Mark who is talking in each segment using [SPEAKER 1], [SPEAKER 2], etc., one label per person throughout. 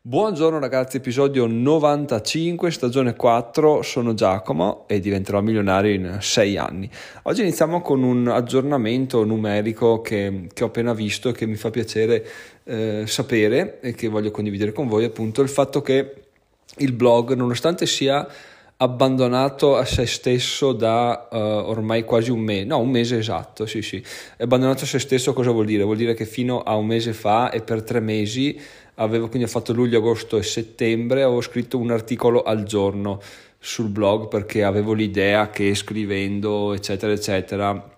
[SPEAKER 1] Buongiorno ragazzi, episodio 95, stagione 4, sono Giacomo e diventerò milionario in 6 anni. Oggi iniziamo con un aggiornamento numerico che, che ho appena visto e che mi fa piacere eh, sapere e che voglio condividere con voi, appunto il fatto che il blog, nonostante sia abbandonato a se stesso da uh, ormai quasi un mese, no un mese esatto, sì sì, abbandonato a se stesso cosa vuol dire? Vuol dire che fino a un mese fa e per tre mesi avevo quindi ho fatto luglio, agosto e settembre, avevo scritto un articolo al giorno sul blog perché avevo l'idea che scrivendo eccetera eccetera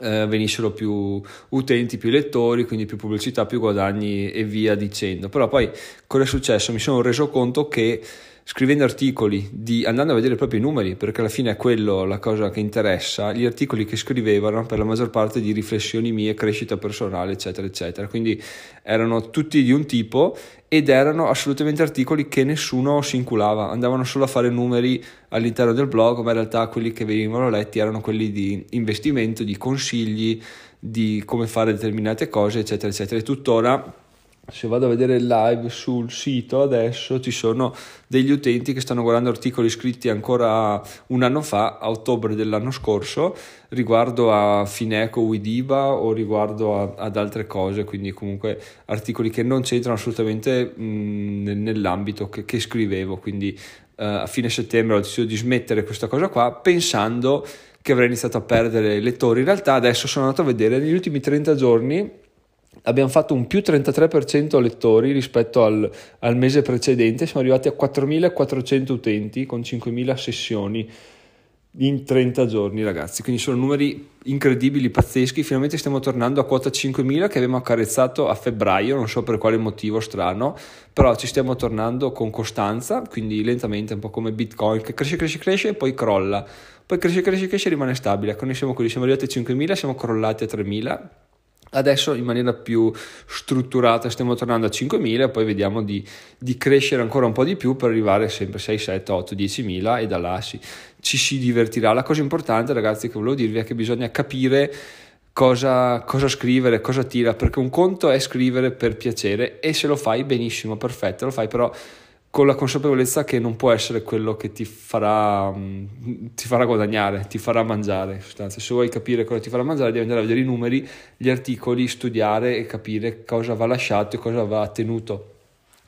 [SPEAKER 1] eh, venissero più utenti, più lettori, quindi più pubblicità, più guadagni e via dicendo. Però poi cosa è successo? Mi sono reso conto che scrivendo articoli, di, andando a vedere i propri numeri, perché alla fine è quello la cosa che interessa, gli articoli che scrivevano per la maggior parte di riflessioni mie, crescita personale, eccetera, eccetera. Quindi erano tutti di un tipo ed erano assolutamente articoli che nessuno si inculava, andavano solo a fare numeri all'interno del blog, ma in realtà quelli che venivano letti erano quelli di investimento, di consigli, di come fare determinate cose, eccetera, eccetera. E tuttora se vado a vedere il live sul sito adesso ci sono degli utenti che stanno guardando articoli scritti ancora un anno fa, a ottobre dell'anno scorso, riguardo a Fineco Widiba o riguardo a, ad altre cose, quindi comunque articoli che non c'entrano assolutamente mh, nell'ambito che, che scrivevo, quindi uh, a fine settembre ho deciso di smettere questa cosa qua pensando che avrei iniziato a perdere lettori, in realtà adesso sono andato a vedere negli ultimi 30 giorni abbiamo fatto un più 33% lettori rispetto al, al, mese precedente, siamo arrivati a 4.400 utenti con 5.000 sessioni in 30 giorni ragazzi, quindi sono numeri incredibili, pazzeschi, finalmente stiamo tornando a quota 5.000 che abbiamo accarezzato a febbraio, non so per quale motivo strano, però ci stiamo tornando con costanza, quindi lentamente, un po' come Bitcoin che cresce, cresce, cresce e poi crolla, poi cresce, cresce, cresce e rimane stabile, ecco noi siamo qui, siamo arrivati a 5.000, siamo crollati a 3.000 Adesso in maniera più strutturata stiamo tornando a 5.000 e poi vediamo di, di, crescere ancora un po' di più per arrivare sempre a 6, 7, 8, 10.000 e da là si, ci si divertirà. La cosa importante ragazzi che volevo dirvi è che bisogna capire cosa, cosa scrivere, cosa tira, perché un conto è scrivere per piacere e se lo fai benissimo, perfetto, lo fai però con la consapevolezza che non può essere quello che ti farà, mm, ti farà guadagnare, ti farà mangiare. Se vuoi capire cosa ti farà mangiare, devi andare a vedere i numeri, gli articoli, studiare e capire cosa va lasciato e cosa va tenuto.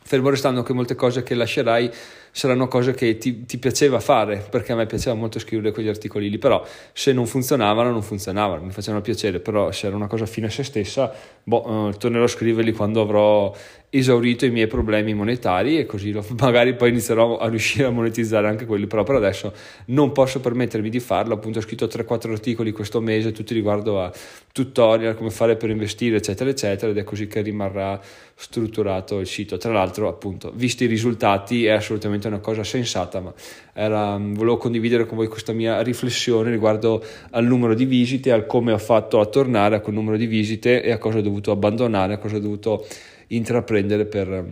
[SPEAKER 1] Fermo restando che molte cose che lascerai saranno cose che ti, ti, piaceva fare, perché a me piaceva molto scrivere quegli articoli lì, però se non funzionavano, non funzionavano, mi facevano piacere, però se era una cosa fine a se stessa, boh, eh, tornerò a scriverli quando avrò esaurito i miei problemi monetari e così lo, magari poi inizierò a riuscire a monetizzare anche quelli, però per adesso non posso permettermi di farlo, appunto ho scritto 3-4 articoli questo mese, tutti riguardo a tutorial, come fare per investire, eccetera, eccetera, ed è così che rimarrà strutturato il sito. Tra l'altro, appunto, visti i risultati è assolutamente una cosa sensata, ma era, volevo condividere con voi questa mia riflessione riguardo al numero di visite, al come ho fatto a tornare a quel numero di visite e a cosa ho dovuto abbandonare, a cosa ho dovuto intraprendere per,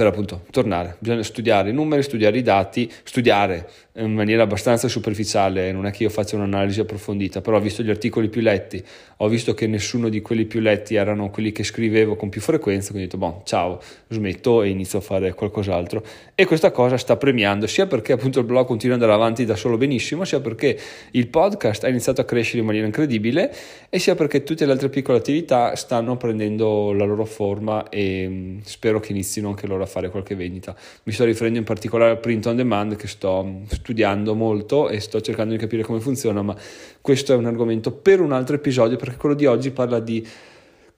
[SPEAKER 1] per appunto tornare. Bisogna studiare i numeri, studiare i dati, studiare in maniera abbastanza superficiale, non è che io faccia un'analisi approfondita, però ho visto gli articoli più letti, ho visto che nessuno di quelli più letti erano quelli che scrivevo con più frequenza, quindi ho detto, boh, ciao, smetto e inizio a fare qualcos'altro. E questa cosa sta premiando, sia perché appunto il blog continua ad andare avanti da solo benissimo, sia perché il podcast ha iniziato a crescere in maniera incredibile e sia perché tutte le altre piccole attività stanno prendendo la loro forma e mm, spero che inizino anche loro a fare qualche vendita. Mi sto riferendo in particolare al print on demand che sto studiando molto e sto cercando di capire come funziona, ma questo è un argomento per un altro episodio perché quello di oggi parla di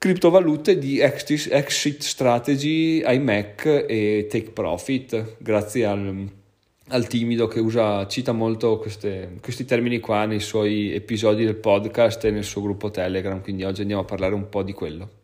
[SPEAKER 1] criptovalute, di exit strategy ai Mac e take profit, grazie al, al timido che usa, cita molto queste, questi termini qua nei suoi episodi del podcast e nel suo gruppo Telegram, quindi oggi andiamo a parlare un po' di quello.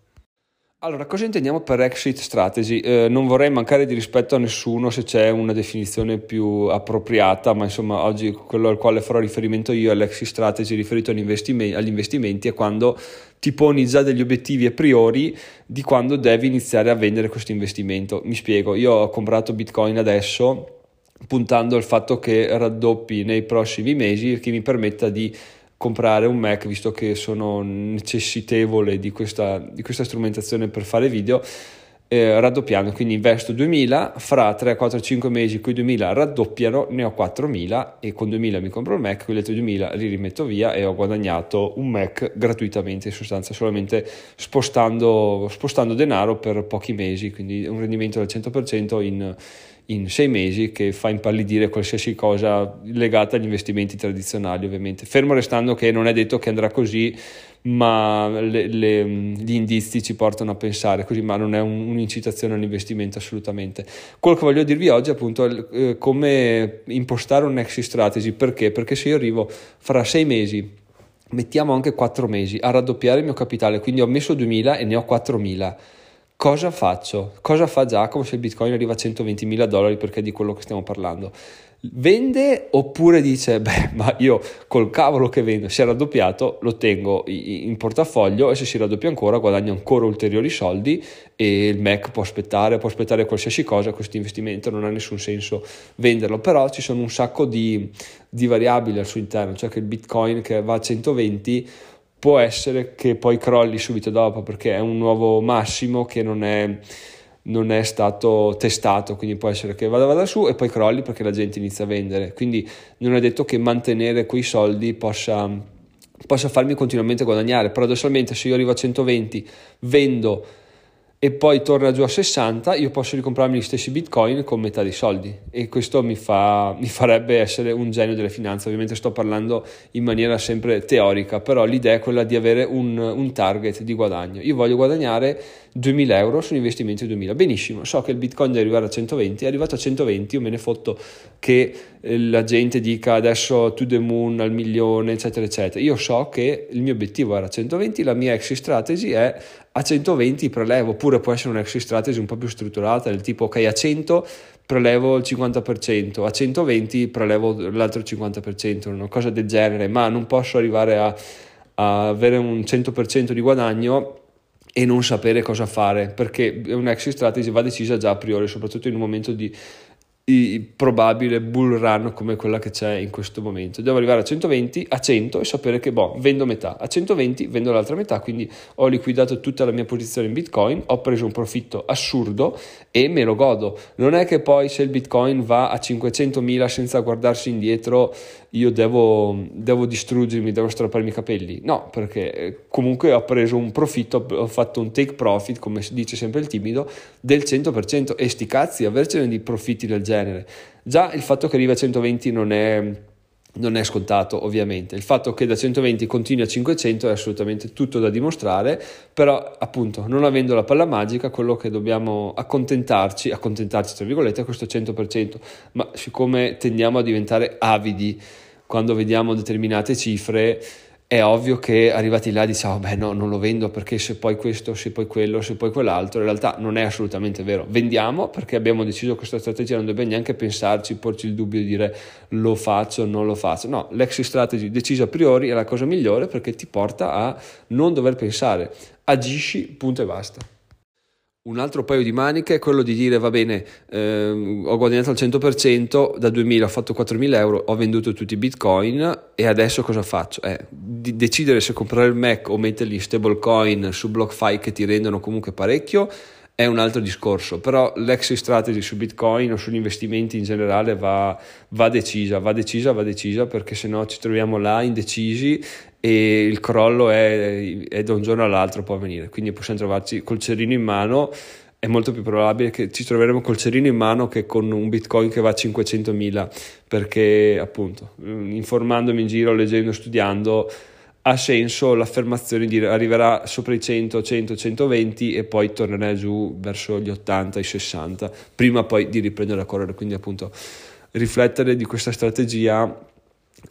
[SPEAKER 1] Allora, cosa intendiamo per exit strategy? Eh, non vorrei mancare di rispetto a nessuno se c'è una definizione più appropriata, ma insomma oggi quello al quale farò riferimento io è l'exit strategy riferito agli investimenti, agli investimenti è quando ti poni già degli obiettivi a priori di quando devi iniziare a vendere questo investimento. Mi spiego, io ho comprato Bitcoin adesso puntando al fatto che raddoppi nei prossimi mesi che mi permetta di comprare un Mac visto che sono necessitevole di questa, di questa strumentazione per fare video eh, raddoppiando, quindi investo 2000, fra 3, 4, 5 mesi quei 2000 raddoppiano, ne ho 4000 e con 2000 mi compro il Mac, con gli altri 2000 li rimetto via e ho guadagnato un Mac gratuitamente in sostanza, solamente spostando, spostando denaro per pochi mesi, quindi un rendimento del 100% in, in sei mesi che fa impallidire qualsiasi cosa legata agli investimenti tradizionali ovviamente, fermo restando che non è detto che andrà così ma le, le, gli indizi ci portano a pensare così, ma non è un, un'incitazione all'investimento assolutamente. Quello che voglio dirvi oggi appunto è eh, come impostare un exit strategy, perché? Perché se io arrivo fra sei mesi, mettiamo anche quattro mesi, a raddoppiare il mio capitale, quindi ho messo 2000 e ne ho 4000, cosa faccio? Cosa fa Giacomo se il bitcoin arriva a 120 mila dollari perché è di quello che stiamo parlando? vende oppure dice beh ma io col cavolo che vendo si è raddoppiato lo tengo in portafoglio e se si raddoppia ancora guadagno ancora ulteriori soldi e il Mac può aspettare può aspettare qualsiasi cosa questo investimento non ha nessun senso venderlo però ci sono un sacco di, di variabili al suo interno cioè che il bitcoin che va a 120 può essere che poi crolli subito dopo perché è un nuovo massimo che non è non è stato testato, quindi può essere che vada, vada su e poi crolli perché la gente inizia a vendere. Quindi non è detto che mantenere quei soldi possa, possa farmi continuamente guadagnare. Paradossalmente, se io arrivo a 120, vendo e poi torna giù a 60, io posso ricomprarmi gli stessi bitcoin con metà dei soldi e questo mi, fa, mi farebbe essere un genio delle finanze. Ovviamente sto parlando in maniera sempre teorica, però l'idea è quella di avere un, un target di guadagno. Io voglio guadagnare 2000 euro su un investimento di 2000. Benissimo, so che il bitcoin deve arrivare a 120, è arrivato a 120, io me ne fotto che eh, la gente dica adesso to the moon al milione, eccetera, eccetera. Io so che il mio obiettivo era 120, la mia exit strategy è a 120 prelevo, oppure può essere un'exit strategy un po' più strutturata, del tipo ok a 100 prelevo il 50%, a 120 prelevo l'altro 50%, una cosa del genere, ma non posso arrivare a, a avere un 100% di guadagno e non sapere cosa fare perché un exit strategy va decisa già a priori soprattutto in un momento di probabile bull run come quella che c'è in questo momento. Devo arrivare a 120, a 100 e sapere che boh, vendo metà, a 120 vendo l'altra metà, quindi ho liquidato tutta la mia posizione in Bitcoin, ho preso un profitto assurdo e me lo godo. Non è che poi se il Bitcoin va a 500.000 senza guardarsi indietro io devo, devo distruggermi, devo strapparmi i capelli. No, perché eh, comunque ho preso un profitto, ho fatto un take profit, come dice sempre il timido, del 100% e sti cazzi, avercene di profitti del genere. Già il fatto che arriva a 120 non è non è scontato ovviamente. Il fatto che da 120 continui a 500 è assolutamente tutto da dimostrare, però appunto non avendo la palla magica quello che dobbiamo accontentarci, accontentarci tra virgolette, è questo 100%, ma siccome tendiamo a diventare avidi quando vediamo determinate cifre, è ovvio che arrivati là diciamo, beh no, non lo vendo perché se poi questo, se poi quello, se poi quell'altro, in realtà non è assolutamente vero. Vendiamo perché abbiamo deciso questa strategia, non dobbiamo neanche pensarci, porci il dubbio di dire lo faccio non lo faccio. No, l'exit strategy decisa a priori è la cosa migliore perché ti porta a non dover pensare, agisci, punto e basta. Un altro paio di maniche è quello di dire va bene, eh, ho guadagnato al 100%, da 2000 ho fatto 4000 euro, ho venduto tutti i bitcoin e adesso cosa faccio? Eh, decidere se comprare il Mac o metterli in stablecoin su BlockFi che ti rendono comunque parecchio è un altro discorso, però l'exit strategy su Bitcoin o sugli investimenti in generale va, va decisa, va decisa, va decisa perché se no ci troviamo là indecisi e il crollo è, è da un giorno all'altro può avvenire, quindi possiamo trovarci col cerino in mano è molto più probabile che ci troveremo col cerino in mano che con un bitcoin che va a 500.000 perché appunto informandomi in giro, leggendo, studiando ha senso l'affermazione di arriverà sopra i 100, 100, 120 e poi tornerà giù verso gli 80, i 60 prima poi di riprendere a correre quindi appunto riflettere di questa strategia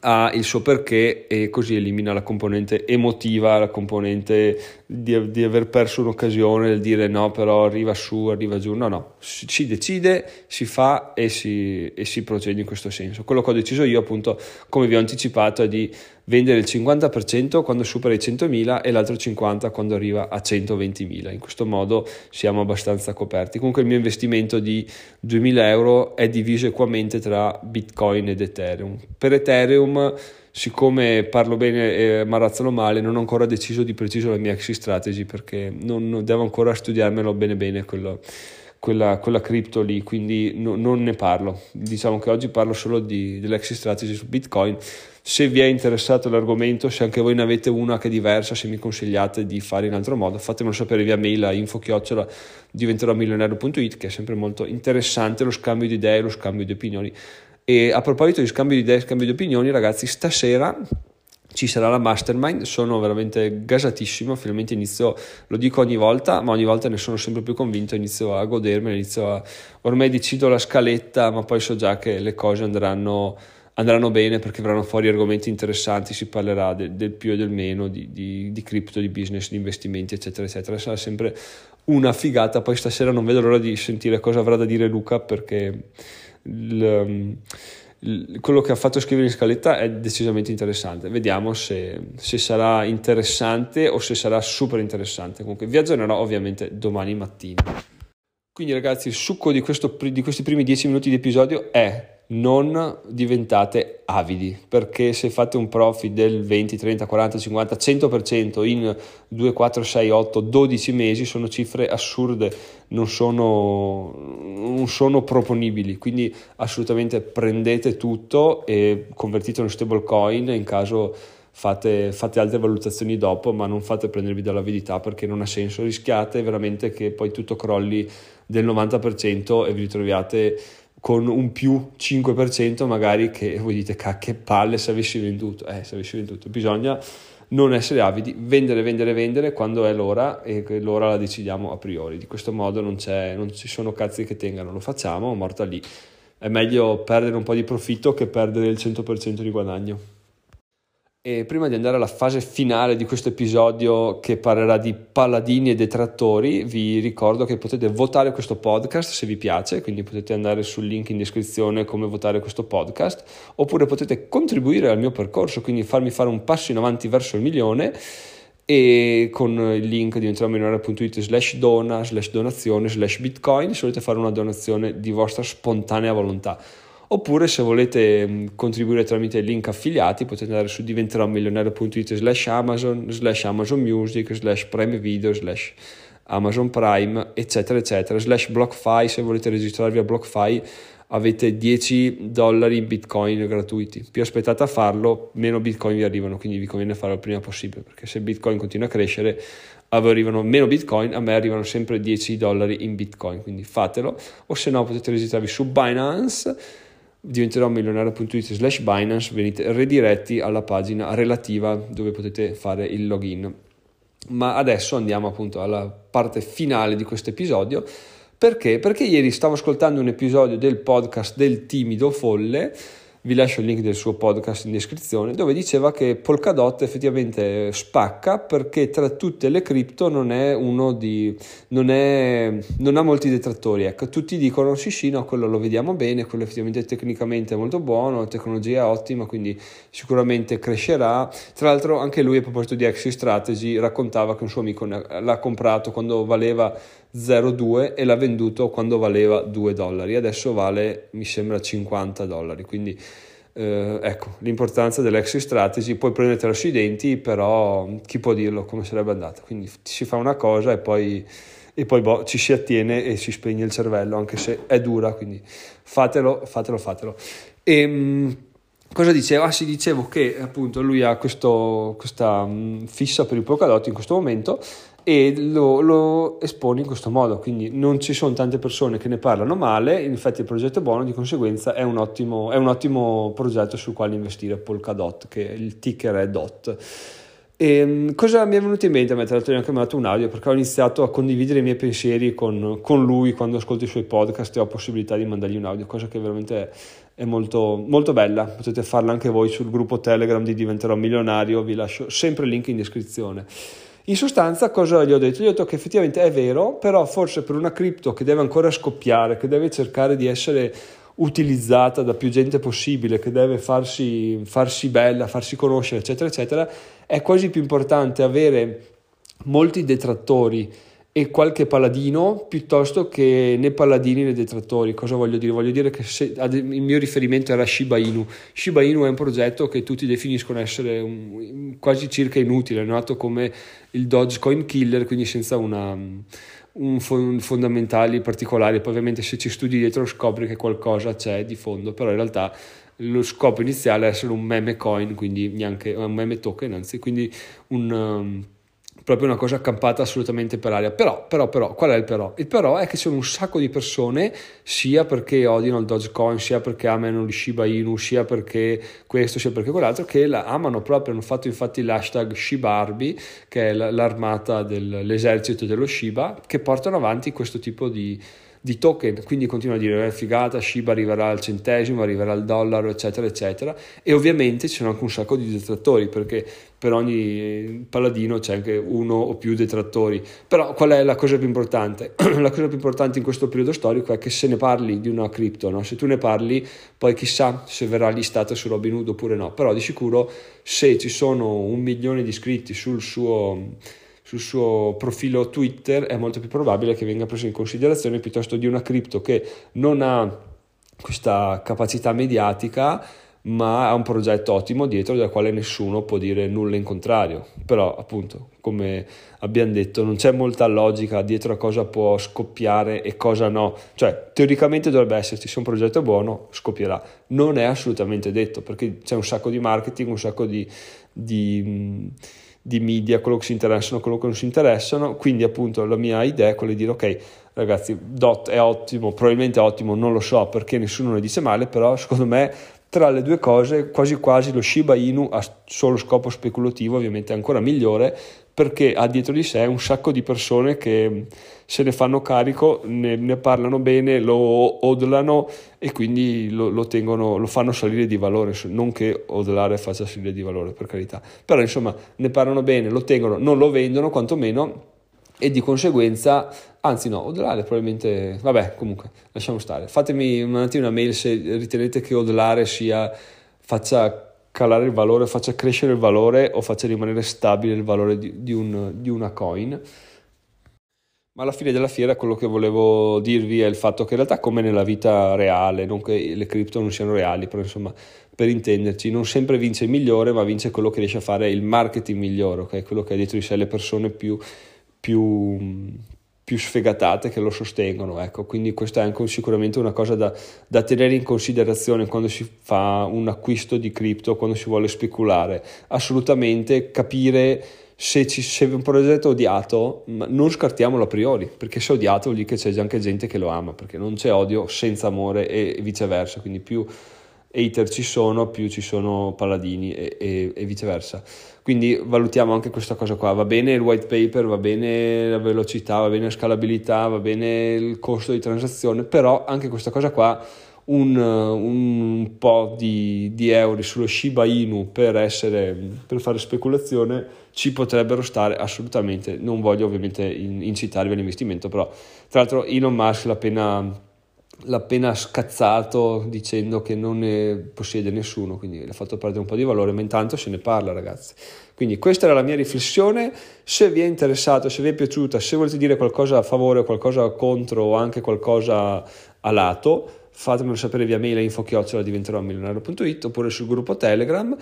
[SPEAKER 1] ha il suo perché e così elimina la componente emotiva, la componente di, di, aver perso un'occasione, del dire no, però arriva su, arriva giù. No, no, si, si decide, si fa e si, e si procede in questo senso. Quello che ho deciso io, appunto, come vi ho anticipato, è di vendere il 50% quando supera i 100.000 e l'altro 50% quando arriva a 120.000. In questo modo siamo abbastanza coperti. Comunque il mio investimento di 2.000 euro è diviso equamente tra Bitcoin ed Ethereum. Per Ethereum siccome parlo bene e marazzolo male, non ho ancora deciso di preciso la mia exit strategy perché non devo ancora studiarmelo bene bene quello, quella, quella cripto lì, quindi no, non ne parlo. Diciamo che oggi parlo solo di, strategy su Bitcoin. Se vi è interessato l'argomento, se anche voi ne avete una che è diversa, se mi consigliate di fare in altro modo, fatemelo sapere via mail a info diventerò milionario.it che è sempre molto interessante lo scambio di idee, lo scambio di opinioni e a proposito di scambio di idee, scambio di opinioni, ragazzi, stasera ci sarà la mastermind, sono veramente gasatissimo, finalmente inizio, lo dico ogni volta, ma ogni volta ne sono sempre più convinto, inizio a godermene, inizio a, ormai decido la scaletta, ma poi so già che le cose andranno, andranno bene perché verranno fuori argomenti interessanti, si parlerà de, del più e del meno, di, di, di cripto, di business, di investimenti, eccetera, eccetera, sarà sempre una figata, poi stasera non vedo l'ora di sentire cosa avrà da dire Luca perché il, quello che ha fatto scrivere in scaletta è decisamente interessante. Vediamo se, se, sarà interessante o se sarà super interessante. Comunque vi aggiornerò ovviamente domani mattina. Quindi ragazzi il succo di, questo, di questi primi 10 minuti di episodio è non diventate avidi perché se fate un profit del 20, 30, 40, 50, 100% in 2, 4, 6, 8, 12 mesi sono cifre assurde, non sono, non sono proponibili, quindi assolutamente prendete tutto e convertitelo in stablecoin in caso fate, fate altre valutazioni dopo, ma non fate prendervi dall'avidità perché non ha senso, rischiate veramente che poi tutto crolli del 90% e vi ritroviate con un più 5% magari che voi dite che palle se avessi venduto, eh se avessi venduto, bisogna non essere avidi, vendere, vendere, vendere quando è l'ora e l'ora la decidiamo a priori, di questo modo non, non ci sono cazzi che tengano, lo facciamo, morta lì, è meglio perdere un po' di profitto che perdere il 100% di guadagno. E prima di andare alla fase finale di questo episodio che parlerà di paladini e detrattori, vi ricordo che potete votare questo podcast se vi piace, quindi potete andare sul link in descrizione come votare questo podcast, oppure potete contribuire al mio percorso, quindi farmi fare un passo in avanti verso il milione e con il link diventeròmilionario.it slash dona, slash donazione, slash bitcoin, se volete fare una donazione di vostra spontanea volontà oppure se volete mm, contribuire tramite link affiliati potete andare su diventeròmilionario.it slash amazon slash amazon music slash prime video slash amazon prime eccetera eccetera slash blockfi. Se volete registrarvi a blockfi avete 10 dollari in bitcoin gratuiti. Più aspettate a farlo meno bitcoin vi arrivano quindi vi conviene farlo il prima possibile perché se bitcoin continua a crescere a voi arrivano meno bitcoin a me arrivano sempre 10 dollari in bitcoin quindi fatelo. O se no potete registrarvi su Binance diventerò milionario.it slash Binance, venite rediretti alla pagina relativa dove potete fare il login. Ma adesso andiamo appunto alla parte finale di questo episodio. Perché? Perché ieri stavo ascoltando un episodio del podcast del timido folle vi lascio il link del suo podcast in descrizione, dove diceva che Polkadot effettivamente spacca perché tra tutte le cripto non è uno di non, è, non ha molti detrattori. Ecco, tutti dicono sì, sì, no, quello lo vediamo bene, quello effettivamente tecnicamente è molto buono, la tecnologia è ottima, quindi sicuramente crescerà. Tra l'altro, anche lui a proposito di Exit Strategy raccontava che un suo amico l'ha comprato quando valeva 0,2 e l'ha venduto quando valeva 2 dollari, adesso vale mi sembra 50 dollari, quindi eh, ecco l'importanza dell'exit strategy, puoi prendertela sui denti, però chi può dirlo come sarebbe andata, quindi si fa una cosa e poi, e poi boh, ci si attiene e si spegne il cervello, anche se è dura, quindi fatelo, fatelo, fatelo. E, ehm, cosa dicevo? Ah sì, dicevo che appunto lui ha questo, questa mh, fissa per il Polkadot in questo momento e lo, lo, espone in questo modo, quindi non ci sono tante persone che ne parlano male, infatti il progetto è buono, di conseguenza è un ottimo, è un ottimo progetto sul quale investire Polkadot, che il ticker è DOT. E, ehm, cosa mi è venuto in mente? Tra l'altro anche mandato un audio perché ho iniziato a condividere i miei pensieri con, con, lui quando ascolto i suoi podcast e ho possibilità di mandargli un audio, cosa che veramente è molto, molto bella. Potete farla anche voi sul gruppo Telegram di Diventerò Milionario, vi lascio sempre il link in descrizione. In sostanza cosa gli ho detto? Gli ho detto che effettivamente è vero, però forse per una cripto che deve ancora scoppiare, che deve cercare di essere utilizzata da più gente possibile, che deve farsi, farsi bella, farsi conoscere, eccetera, eccetera, è quasi più importante avere molti detrattori e qualche paladino piuttosto che né paladini né detrattori. Cosa voglio dire? Voglio dire che se, il mio riferimento era Shiba Inu. Shiba Inu è un progetto che tutti definiscono essere un, quasi circa inutile, è nato come il Dogecoin Killer, quindi senza una, un, fond, fondamentali particolari. Poi ovviamente se ci studi dietro scopri che qualcosa c'è di fondo, però in realtà lo scopo iniziale è essere un meme coin, quindi neanche un meme token, anzi, quindi un... Um, proprio una cosa accampata assolutamente per aria. Però, però, però, qual è il però? Il però è che c'è un sacco di persone, sia perché odiano il Dogecoin, sia perché amano il Shiba Inu, sia perché questo, sia perché quell'altro, che la amano proprio. Hanno fatto infatti l'hashtag Shibarbi, che è l'armata dell'esercito dello Shiba, che portano avanti questo tipo di di token, quindi continua a dire eh, figata, Shiba arriverà al centesimo, arriverà al dollaro, eccetera, eccetera, e ovviamente ci sono anche un sacco di detrattori, perché per ogni paladino c'è anche uno o più detrattori. Però qual è la cosa più importante? la cosa più importante in questo periodo storico è che se ne parli di una cripto, no? se tu ne parli, poi chissà se verrà listata su Robinhood oppure no, però di sicuro se ci sono un milione di iscritti sul suo sul suo profilo Twitter è molto più probabile che venga preso in considerazione piuttosto di una cripto che non ha questa capacità mediatica ma ha un progetto ottimo dietro dal quale nessuno può dire nulla in contrario. Però, appunto, come abbiamo detto, non c'è molta logica dietro a cosa può scoppiare e cosa no. Cioè, teoricamente dovrebbe esserci, se un progetto è buono, scoppierà. Non è assolutamente detto, perché c'è un sacco di marketing, un sacco di, di di media, quello che si interessano, quello che non si interessano, quindi appunto la mia idea è quella di dire ok ragazzi DOT è ottimo, probabilmente è ottimo, non lo so perché nessuno ne dice male, però secondo me tra le due cose quasi quasi lo Shiba Inu a solo scopo speculativo ovviamente ancora migliore perché ha dietro di sé un sacco di persone che se ne fanno carico, ne, ne parlano bene, lo odlano e quindi lo, lo, tengono, lo fanno salire di valore, non che odlare faccia salire di valore per carità, però insomma ne parlano bene, lo tengono, non lo vendono quantomeno e di conseguenza, anzi no, odlare probabilmente, vabbè comunque lasciamo stare, fatemi attimo una mail se ritenete che odlare sia, faccia calare il valore, faccia crescere il valore o faccia rimanere stabile il valore di, di, un, di una coin. Ma alla fine della fiera quello che volevo dirvi è il fatto che in realtà come nella vita reale, non che le cripto non siano reali, però insomma per intenderci, non sempre vince il migliore, ma vince quello che riesce a fare il marketing migliore, okay? quello che ha dietro di sé le persone più, più, più sfegatate che lo sostengono. Ecco. Quindi questa è anche sicuramente una cosa da, da, tenere in considerazione quando si fa un acquisto di cripto, quando si vuole speculare. Assolutamente capire se, ci, se un progetto è odiato, non scartiamolo a priori, perché se è odiato vuol dire che c'è anche gente che lo ama, perché non c'è odio senza amore e viceversa. Quindi più hater ci sono, più ci sono paladini e, e, e, viceversa. Quindi valutiamo anche questa cosa qua. Va bene il white paper, va bene la velocità, va bene la scalabilità, va bene il costo di transazione, però anche questa cosa qua, un, un po' di, di, euro sullo Shiba Inu per, essere, per fare speculazione ci potrebbero stare assolutamente. Non voglio ovviamente incitarvi all'investimento, però tra l'altro Elon Musk l'ha appena l'ha appena scazzato dicendo che non ne possiede nessuno, quindi l'ha fatto perdere un po' di valore, ma intanto se ne parla ragazzi. Quindi questa era la mia riflessione, se vi è interessato, se vi è piaciuta, se volete dire qualcosa a favore o qualcosa contro o anche qualcosa a lato, fatemelo sapere via mail a info-chiocciola diventerò milionario.it oppure sul gruppo Telegram.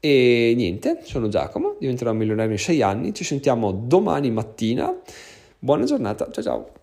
[SPEAKER 1] E niente, sono Giacomo, diventerò milionario in sei anni, ci sentiamo domani mattina, buona giornata, ciao ciao!